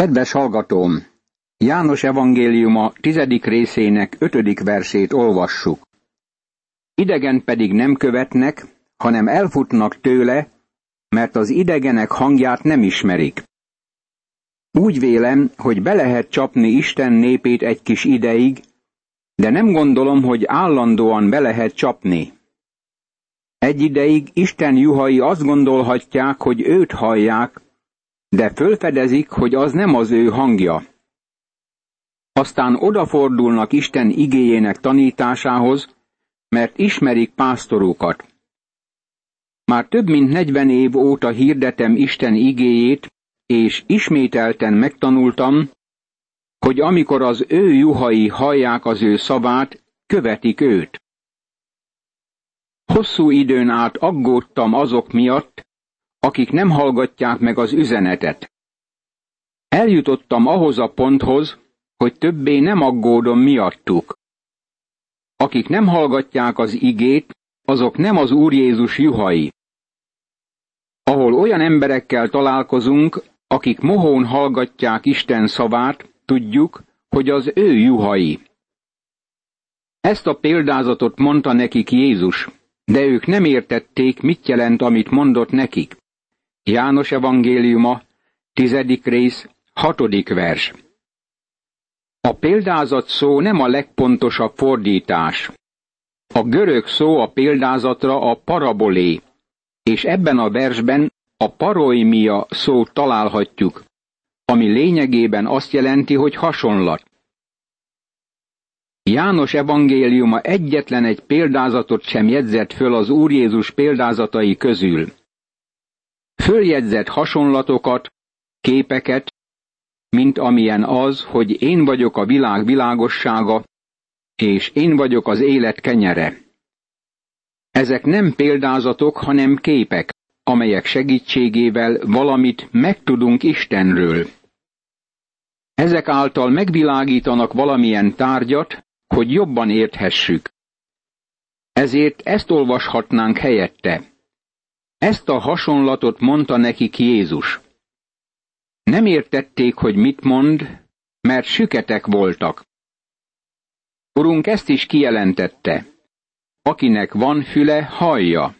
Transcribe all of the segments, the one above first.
Kedves hallgatóm! János evangéliuma tizedik részének ötödik versét olvassuk. Idegen pedig nem követnek, hanem elfutnak tőle, mert az idegenek hangját nem ismerik. Úgy vélem, hogy be lehet csapni Isten népét egy kis ideig, de nem gondolom, hogy állandóan be lehet csapni. Egy ideig Isten juhai azt gondolhatják, hogy őt hallják, de fölfedezik, hogy az nem az ő hangja. Aztán odafordulnak Isten igéjének tanításához, mert ismerik pásztorukat. Már több mint negyven év óta hirdetem Isten igéjét, és ismételten megtanultam, hogy amikor az ő juhai hallják az ő szavát, követik őt. Hosszú időn át aggódtam azok miatt, akik nem hallgatják meg az üzenetet. Eljutottam ahhoz a ponthoz, hogy többé nem aggódom miattuk. Akik nem hallgatják az igét, azok nem az Úr Jézus juhai. Ahol olyan emberekkel találkozunk, akik mohón hallgatják Isten szavát, tudjuk, hogy az ő juhai. Ezt a példázatot mondta nekik Jézus, de ők nem értették, mit jelent, amit mondott nekik. János evangéliuma, tizedik rész, hatodik vers. A példázat szó nem a legpontosabb fordítás. A görög szó a példázatra a parabolé, és ebben a versben a paroimia szót találhatjuk, ami lényegében azt jelenti, hogy hasonlat. János evangéliuma egyetlen egy példázatot sem jegyzett föl az Úr Jézus példázatai közül. Följegyzett hasonlatokat, képeket, mint amilyen az, hogy én vagyok a világ világossága, és én vagyok az élet kenyere. Ezek nem példázatok, hanem képek, amelyek segítségével valamit megtudunk Istenről. Ezek által megvilágítanak valamilyen tárgyat, hogy jobban érthessük. Ezért ezt olvashatnánk helyette. Ezt a hasonlatot mondta nekik Jézus. Nem értették, hogy mit mond, mert süketek voltak. Urunk ezt is kijelentette. Akinek van füle, hallja.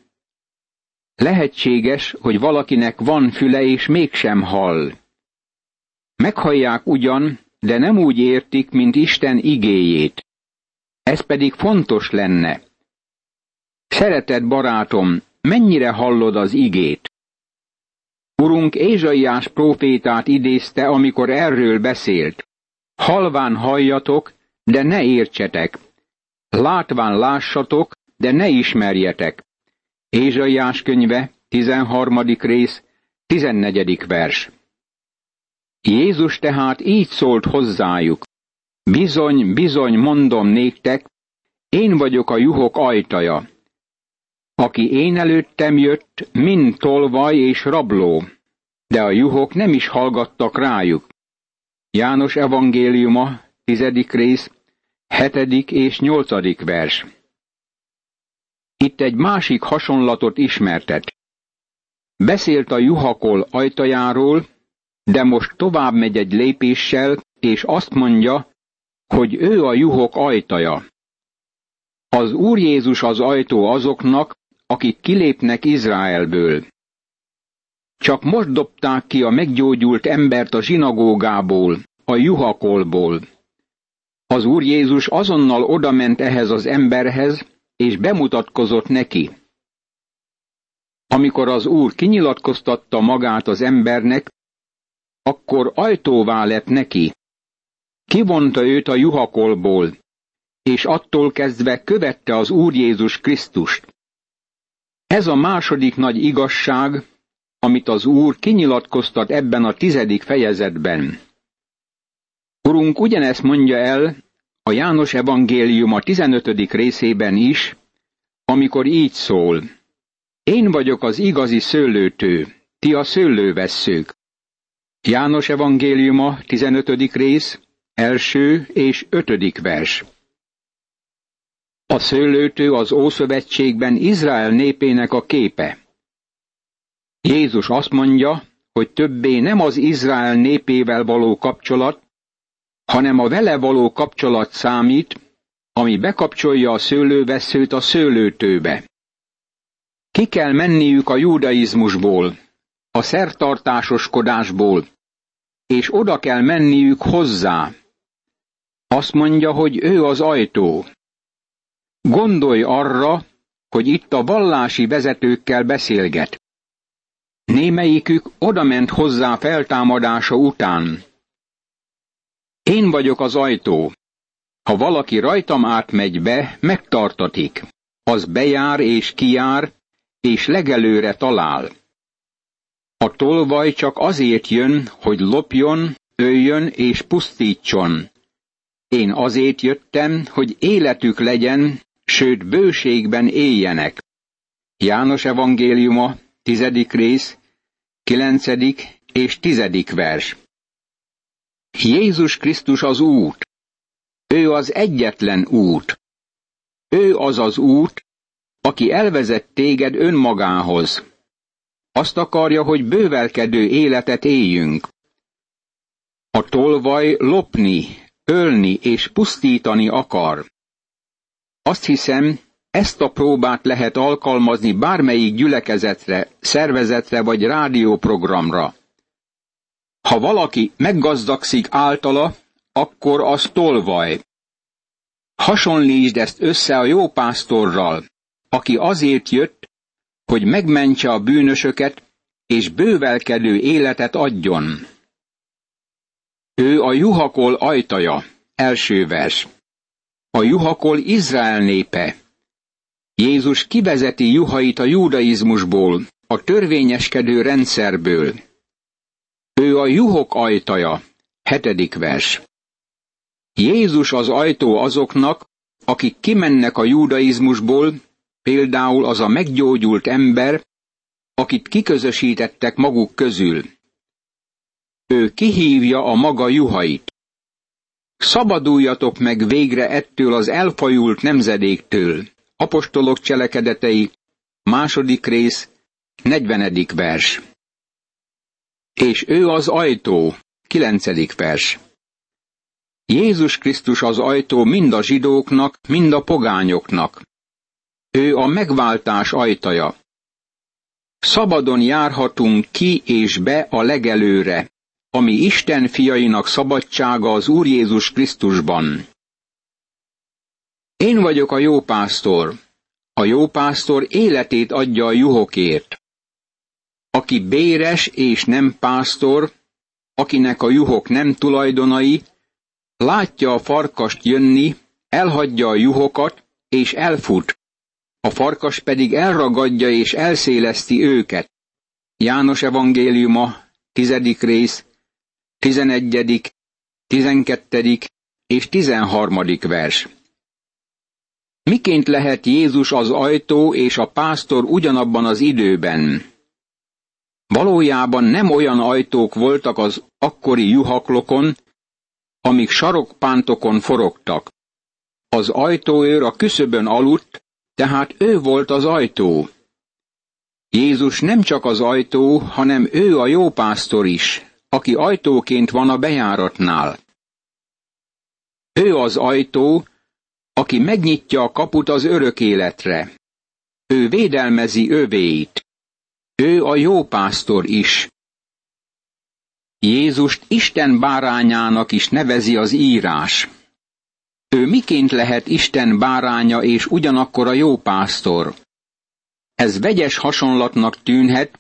Lehetséges, hogy valakinek van füle és mégsem hall. Meghallják ugyan, de nem úgy értik, mint Isten igéjét. Ez pedig fontos lenne. Szeretett barátom, mennyire hallod az igét? Urunk Ézsaiás prófétát idézte, amikor erről beszélt. Halván halljatok, de ne értsetek. Látván lássatok, de ne ismerjetek. Ézsaiás könyve, 13. rész, 14. vers. Jézus tehát így szólt hozzájuk. Bizony, bizony, mondom néktek, én vagyok a juhok ajtaja. Aki én előttem jött, mind tolvaj és rabló, de a juhok nem is hallgattak rájuk. János evangéliuma, tizedik rész, hetedik és nyolcadik vers. Itt egy másik hasonlatot ismertet. Beszélt a juhakol ajtajáról, de most tovább megy egy lépéssel, és azt mondja, hogy ő a juhok ajtaja. Az Úr Jézus az ajtó azoknak, akik kilépnek Izraelből. Csak most dobták ki a meggyógyult embert a zsinagógából, a juhakolból. Az Úr Jézus azonnal odament ehhez az emberhez, és bemutatkozott neki. Amikor az Úr kinyilatkoztatta magát az embernek, akkor ajtóvá lett neki. Kivonta őt a juhakolból, és attól kezdve követte az Úr Jézus Krisztust. Ez a második nagy igazság, amit az Úr kinyilatkoztat ebben a tizedik fejezetben. Urunk ugyanezt mondja el a János evangélium a tizenötödik részében is, amikor így szól. Én vagyok az igazi szőlőtő, ti a szőlővesszők. János evangéliuma 15. rész, első és ötödik vers. A szőlőtő az Ószövetségben Izrael népének a képe. Jézus azt mondja, hogy többé nem az Izrael népével való kapcsolat, hanem a vele való kapcsolat számít, ami bekapcsolja a szőlőveszőt a szőlőtőbe. Ki kell menniük a judaizmusból, a szertartásoskodásból, és oda kell menniük hozzá. Azt mondja, hogy ő az ajtó. Gondolj arra, hogy itt a vallási vezetőkkel beszélget. Némelyikük odament hozzá feltámadása után. Én vagyok az ajtó. Ha valaki rajtam átmegy be, megtartatik. Az bejár és kijár, és legelőre talál. A tolvaj csak azért jön, hogy lopjon, öljön és pusztítson. Én azért jöttem, hogy életük legyen, sőt bőségben éljenek. János evangéliuma, tizedik rész, kilencedik és tizedik vers. Jézus Krisztus az út. Ő az egyetlen út. Ő az az út, aki elvezet téged önmagához. Azt akarja, hogy bővelkedő életet éljünk. A tolvaj lopni, ölni és pusztítani akar. Azt hiszem, ezt a próbát lehet alkalmazni bármelyik gyülekezetre, szervezetre vagy rádióprogramra. Ha valaki meggazdagszik általa, akkor az tolvaj. Hasonlítsd ezt össze a jó pásztorral, aki azért jött, hogy megmentse a bűnösöket, és bővelkedő életet adjon. Ő a juhakol ajtaja, első vers. A juhakol Izrael népe. Jézus kivezeti juhait a judaizmusból, a törvényeskedő rendszerből. Ő a juhok ajtaja, hetedik vers. Jézus az ajtó azoknak, akik kimennek a judaizmusból, például az a meggyógyult ember, akit kiközösítettek maguk közül. Ő kihívja a maga juhait. Szabaduljatok meg végre ettől az elfajult nemzedéktől. Apostolok cselekedetei, második rész, negyvenedik vers. És ő az ajtó, kilencedik vers. Jézus Krisztus az ajtó mind a zsidóknak, mind a pogányoknak. Ő a megváltás ajtaja. Szabadon járhatunk ki és be a legelőre, ami Isten fiainak szabadsága az Úr Jézus Krisztusban. Én vagyok a jó pásztor. A jó pásztor életét adja a juhokért. Aki béres és nem pásztor, akinek a juhok nem tulajdonai, látja a farkast jönni, elhagyja a juhokat, és elfut. A farkas pedig elragadja és elszéleszti őket. János evangéliuma, tizedik rész, tizenegyedik, tizenkettedik és tizenharmadik vers. Miként lehet Jézus az ajtó és a pásztor ugyanabban az időben? Valójában nem olyan ajtók voltak az akkori juhaklokon, amik sarokpántokon forogtak. Az ajtóőr a küszöbön aludt, tehát ő volt az ajtó. Jézus nem csak az ajtó, hanem ő a jó pásztor is, aki ajtóként van a bejáratnál. Ő az ajtó, aki megnyitja a kaput az örök életre. Ő védelmezi övéit. Ő a jó pásztor is. Jézust Isten bárányának is nevezi az írás. Ő miként lehet Isten báránya és ugyanakkor a jó pásztor? Ez vegyes hasonlatnak tűnhet,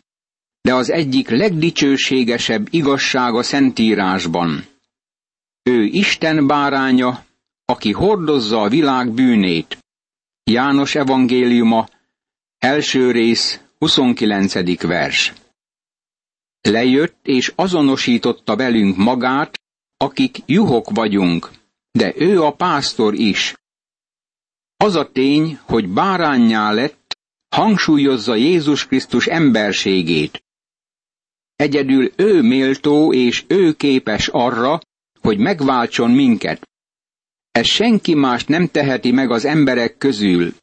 de az egyik legdicsőségesebb igazság a Szentírásban. Ő Isten báránya, aki hordozza a világ bűnét. János evangéliuma, első rész, 29. vers. Lejött és azonosította velünk magát, akik juhok vagyunk, de ő a pásztor is. Az a tény, hogy bárányá lett, hangsúlyozza Jézus Krisztus emberségét. Egyedül ő méltó és ő képes arra, hogy megváltson minket. Ez senki más nem teheti meg az emberek közül.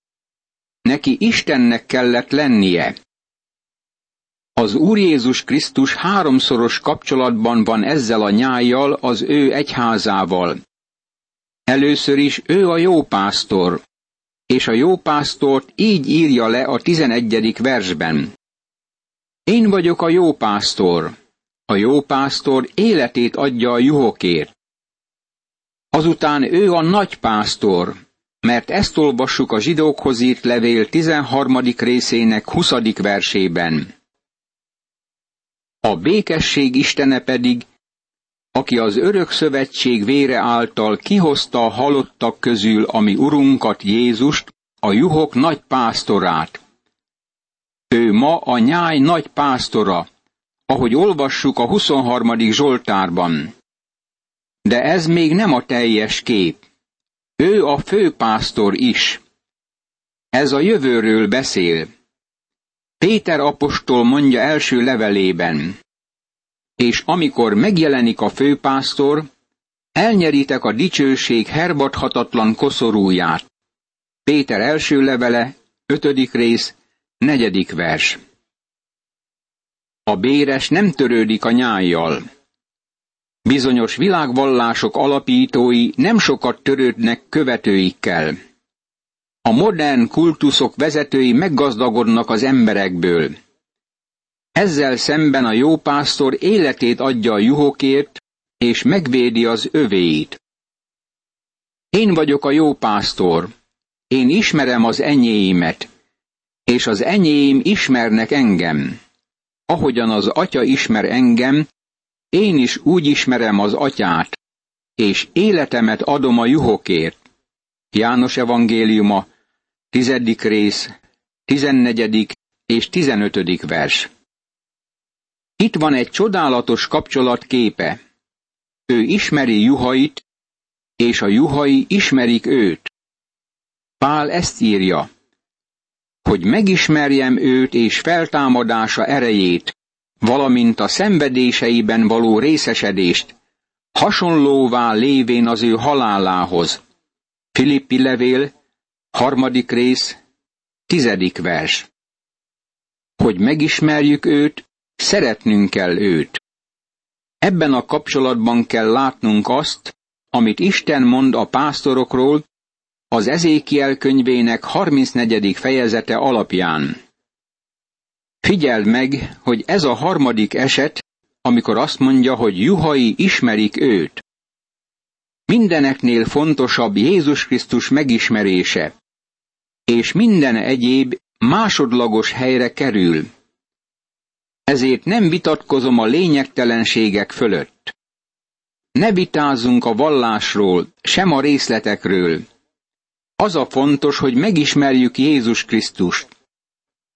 Neki Istennek kellett lennie. Az Úr Jézus Krisztus háromszoros kapcsolatban van ezzel a nyájjal, az ő egyházával. Először is ő a jó pásztor, és a jó pásztort így írja le a tizenegyedik versben. Én vagyok a jó pásztor. A jó pásztor életét adja a juhokért. Azután ő a nagy pásztor, mert ezt olvassuk a zsidókhoz írt levél 13. részének 20. versében. A békesség istene pedig, aki az örök szövetség vére által kihozta a halottak közül a mi urunkat Jézust, a juhok nagy pásztorát. Ő ma a nyáj nagy pásztora, ahogy olvassuk a 23. Zsoltárban. De ez még nem a teljes kép. Ő a főpásztor is. Ez a jövőről beszél. Péter apostol mondja első levelében. És amikor megjelenik a főpásztor, elnyeritek a dicsőség herbathatatlan koszorúját. Péter első levele, ötödik rész, negyedik vers. A béres nem törődik a nyájjal. Bizonyos világvallások alapítói nem sokat törődnek követőikkel. A modern kultuszok vezetői meggazdagodnak az emberekből. Ezzel szemben a jó pásztor életét adja a juhokért, és megvédi az övéit. Én vagyok a jó pásztor, én ismerem az enyéimet, és az enyém ismernek engem. Ahogyan az atya ismer engem, én is úgy ismerem az atyát, és életemet adom a juhokért. János evangéliuma, tizedik rész, tizennegyedik és tizenötödik vers. Itt van egy csodálatos kapcsolat képe. Ő ismeri juhait, és a juhai ismerik őt. Pál ezt írja, hogy megismerjem őt és feltámadása erejét, valamint a szenvedéseiben való részesedést, hasonlóvá lévén az ő halálához. Filippi levél, harmadik rész, tizedik vers. Hogy megismerjük őt, szeretnünk kell őt. Ebben a kapcsolatban kell látnunk azt, amit Isten mond a pásztorokról, az Ezékiel könyvének 34. fejezete alapján. Figyeld meg, hogy ez a harmadik eset, amikor azt mondja, hogy juhai ismerik őt. Mindeneknél fontosabb Jézus Krisztus megismerése, és minden egyéb másodlagos helyre kerül. Ezért nem vitatkozom a lényegtelenségek fölött. Ne vitázunk a vallásról, sem a részletekről. Az a fontos, hogy megismerjük Jézus Krisztust.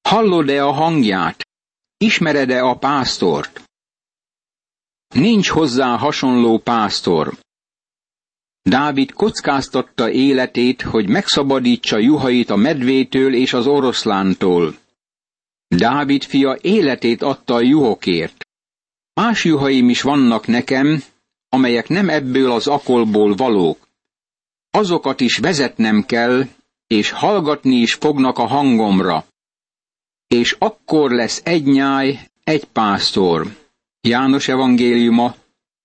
Hallod-e a hangját? Ismered-e a pásztort? Nincs hozzá hasonló pásztor. Dávid kockáztatta életét, hogy megszabadítsa juhait a medvétől és az oroszlántól. Dávid fia életét adta a juhokért. Más juhaim is vannak nekem, amelyek nem ebből az akolból valók. Azokat is vezetnem kell, és hallgatni is fognak a hangomra és akkor lesz egy nyáj, egy pásztor. János evangéliuma,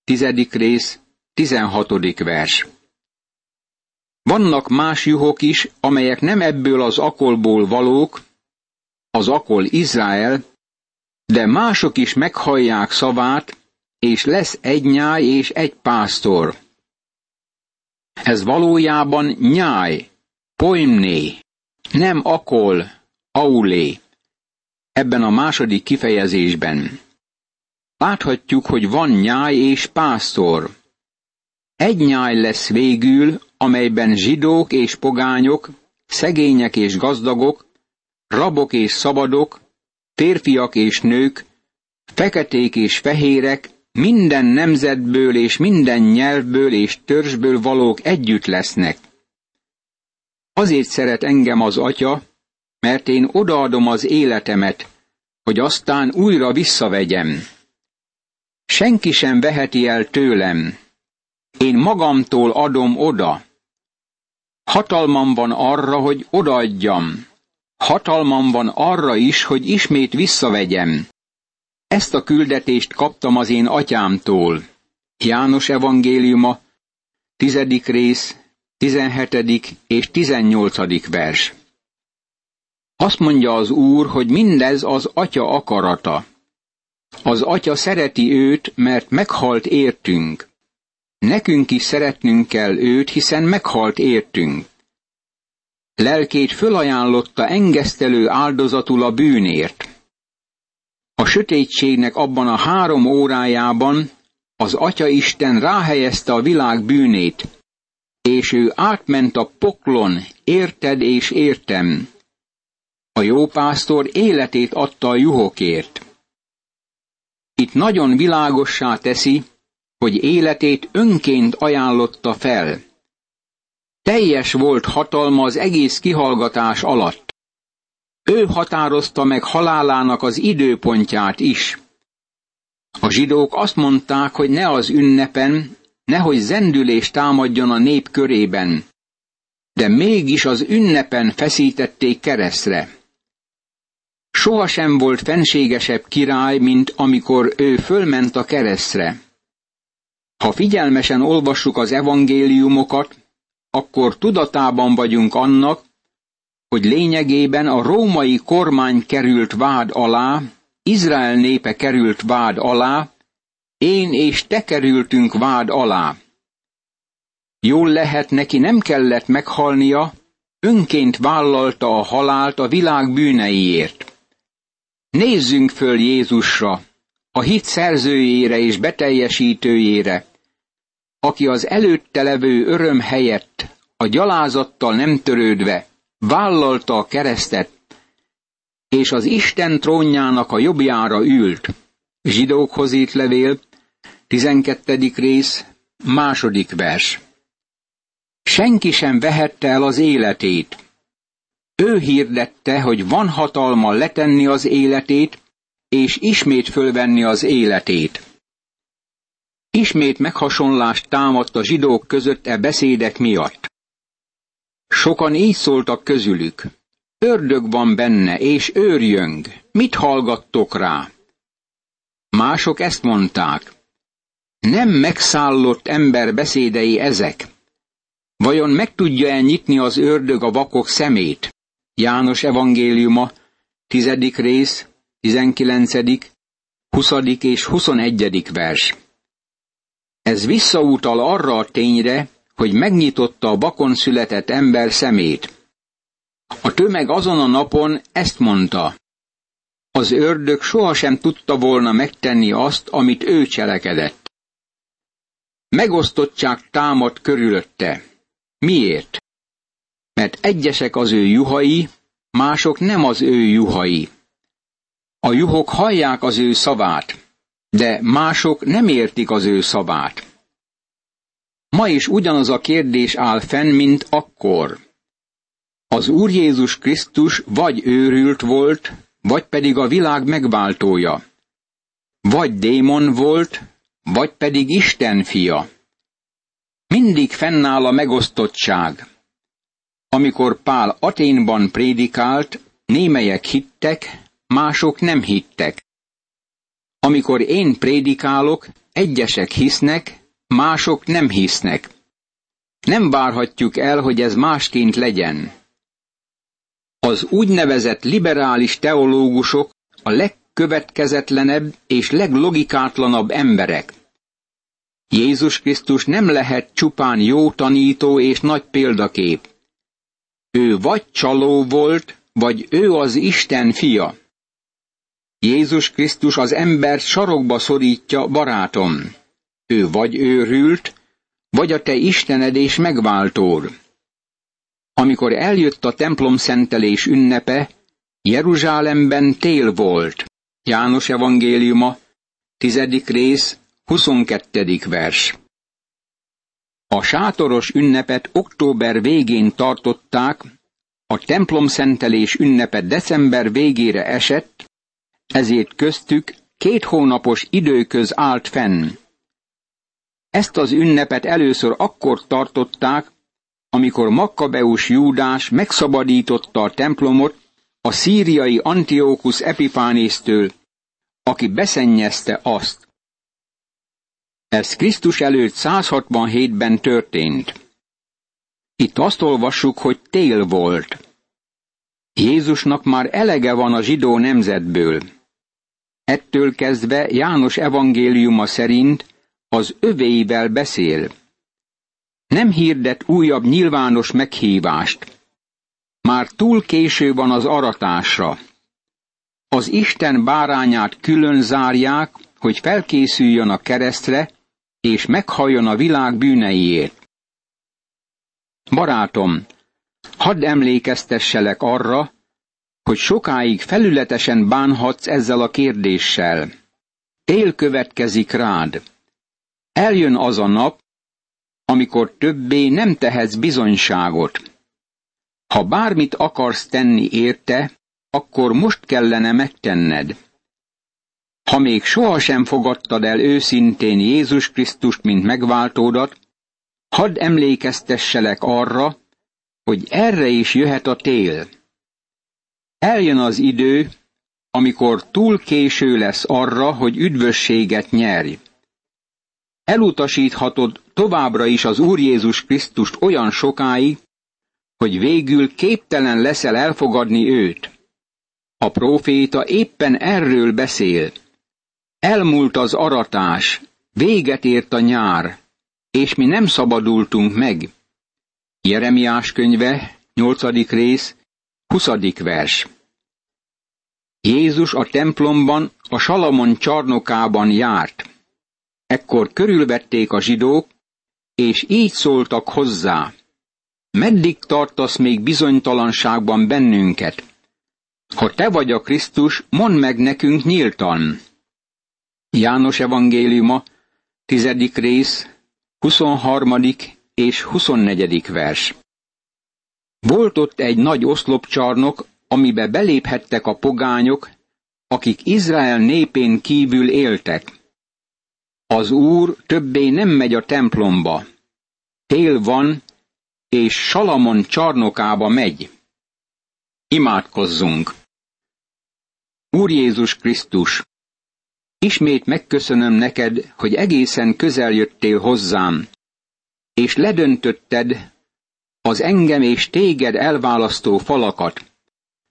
tizedik rész, tizenhatodik vers. Vannak más juhok is, amelyek nem ebből az akolból valók, az akol Izrael, de mások is meghallják szavát, és lesz egy nyáj és egy pásztor. Ez valójában nyáj, poimné, nem akol, aulé ebben a második kifejezésben. Láthatjuk, hogy van nyáj és pásztor. Egy nyáj lesz végül, amelyben zsidók és pogányok, szegények és gazdagok, rabok és szabadok, férfiak és nők, feketék és fehérek, minden nemzetből és minden nyelvből és törzsből valók együtt lesznek. Azért szeret engem az atya, mert én odaadom az életemet, hogy aztán újra visszavegyem. Senki sem veheti el tőlem. Én magamtól adom oda. Hatalmam van arra, hogy odaadjam. Hatalmam van arra is, hogy ismét visszavegyem. Ezt a küldetést kaptam az én atyámtól. János evangéliuma, tizedik rész, tizenhetedik és tizennyolcadik vers. Azt mondja az Úr, hogy mindez az Atya akarata. Az Atya szereti őt, mert meghalt értünk. Nekünk is szeretnünk kell őt, hiszen meghalt értünk. Lelkét fölajánlotta engesztelő áldozatul a bűnért. Sötétségnek abban a három órájában az Atya Isten ráhelyezte a világ bűnét, és ő átment a poklon, érted és értem. A jó pásztor életét adta a juhokért. Itt nagyon világossá teszi, hogy életét önként ajánlotta fel. Teljes volt hatalma az egész kihallgatás alatt. Ő határozta meg halálának az időpontját is. A zsidók azt mondták, hogy ne az ünnepen, nehogy zendülés támadjon a nép körében. De mégis az ünnepen feszítették keresztre. Sohasem volt fenségesebb király, mint amikor ő fölment a keresztre. Ha figyelmesen olvassuk az evangéliumokat, akkor tudatában vagyunk annak, hogy lényegében a római kormány került vád alá, Izrael népe került vád alá, én és te kerültünk vád alá. Jól lehet neki nem kellett meghalnia, önként vállalta a halált a világ bűneiért. Nézzünk föl Jézusra, a hit szerzőjére és beteljesítőjére, aki az előtte levő öröm helyett, a gyalázattal nem törődve, vállalta a keresztet, és az Isten trónjának a jobbjára ült. Zsidókhoz írt levél, 12. rész, második vers. Senki sem vehette el az életét. Ő hirdette, hogy van hatalma letenni az életét, és ismét fölvenni az életét. Ismét meghasonlást támadt a zsidók között e beszédek miatt. Sokan így szóltak közülük. Ördög van benne, és őrjöng. Mit hallgattok rá? Mások ezt mondták. Nem megszállott ember beszédei ezek. Vajon meg tudja-e nyitni az ördög a vakok szemét? János evangéliuma, tizedik rész, tizenkilencedik, huszadik és huszonegyedik vers. Ez visszautal arra a tényre, hogy megnyitotta a bakon született ember szemét. A tömeg azon a napon ezt mondta. Az ördög sohasem tudta volna megtenni azt, amit ő cselekedett. Megosztottság támad körülötte. Miért? Mert egyesek az ő juhai, mások nem az ő juhai. A juhok hallják az ő szavát, de mások nem értik az ő szavát. Ma is ugyanaz a kérdés áll fenn, mint akkor. Az Úr Jézus Krisztus vagy őrült volt, vagy pedig a világ megváltója. Vagy démon volt, vagy pedig Isten fia. Mindig fennáll a megosztottság. Amikor Pál Aténban prédikált, némelyek hittek, mások nem hittek. Amikor én prédikálok, egyesek hisznek, mások nem hisznek. Nem várhatjuk el, hogy ez másként legyen. Az úgynevezett liberális teológusok a legkövetkezetlenebb és leglogikátlanabb emberek. Jézus Krisztus nem lehet csupán jó tanító és nagy példakép. Ő vagy csaló volt, vagy ő az Isten fia. Jézus Krisztus az embert sarokba szorítja, barátom. Ő vagy őrült, vagy a te Istened és megváltód. Amikor eljött a templom szentelés ünnepe, Jeruzsálemben tél volt. János evangéliuma, tizedik rész, 22. vers. A sátoros ünnepet október végén tartották, a templom szentelés ünnepe december végére esett, ezért köztük két hónapos időköz állt fenn. Ezt az ünnepet először akkor tartották, amikor Makkabeus Júdás megszabadította a templomot a szíriai Antiochus Epipánésztől, aki beszennyezte azt. Ez Krisztus előtt 167-ben történt. Itt azt olvassuk, hogy tél volt. Jézusnak már elege van a zsidó nemzetből. Ettől kezdve János evangéliuma szerint az övéivel beszél. Nem hirdet újabb nyilvános meghívást. Már túl késő van az aratásra. Az Isten bárányát külön zárják, hogy felkészüljön a keresztre, és meghalljon a világ bűneiért. Barátom, hadd emlékeztesselek arra, hogy sokáig felületesen bánhatsz ezzel a kérdéssel. Tél következik rád. Eljön az a nap, amikor többé nem tehetsz bizonyságot. Ha bármit akarsz tenni érte, akkor most kellene megtenned. Ha még sohasem fogadtad el őszintén Jézus Krisztust, mint megváltódat, hadd emlékeztesselek arra, hogy erre is jöhet a tél. Eljön az idő, amikor túl késő lesz arra, hogy üdvösséget nyerj. Elutasíthatod továbbra is az Úr Jézus Krisztust olyan sokáig, hogy végül képtelen leszel elfogadni őt. A próféta éppen erről beszél. Elmúlt az aratás, véget ért a nyár, és mi nem szabadultunk meg. Jeremiás könyve, 8. rész, 20. vers. Jézus a templomban, a Salamon csarnokában járt. Ekkor körülvették a zsidók, és így szóltak hozzá. Meddig tartasz még bizonytalanságban bennünket? Ha te vagy a Krisztus, mondd meg nekünk nyíltan. János evangéliuma, tizedik rész, 23. és 24. vers. Volt ott egy nagy oszlopcsarnok, amibe beléphettek a pogányok, akik Izrael népén kívül éltek. Az Úr többé nem megy a templomba. Tél van, és Salamon csarnokába megy. Imádkozzunk! Úr Jézus Krisztus, ismét megköszönöm neked, hogy egészen közel jöttél hozzám, és ledöntötted az engem és téged elválasztó falakat.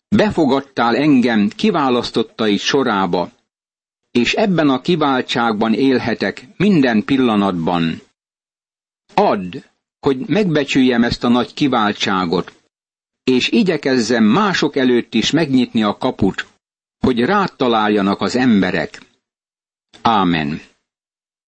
Befogadtál engem kiválasztottai sorába, és ebben a kiváltságban élhetek minden pillanatban. Add, hogy megbecsüljem ezt a nagy kiváltságot, és igyekezzem mások előtt is megnyitni a kaput, hogy rád találjanak az emberek. Ámen.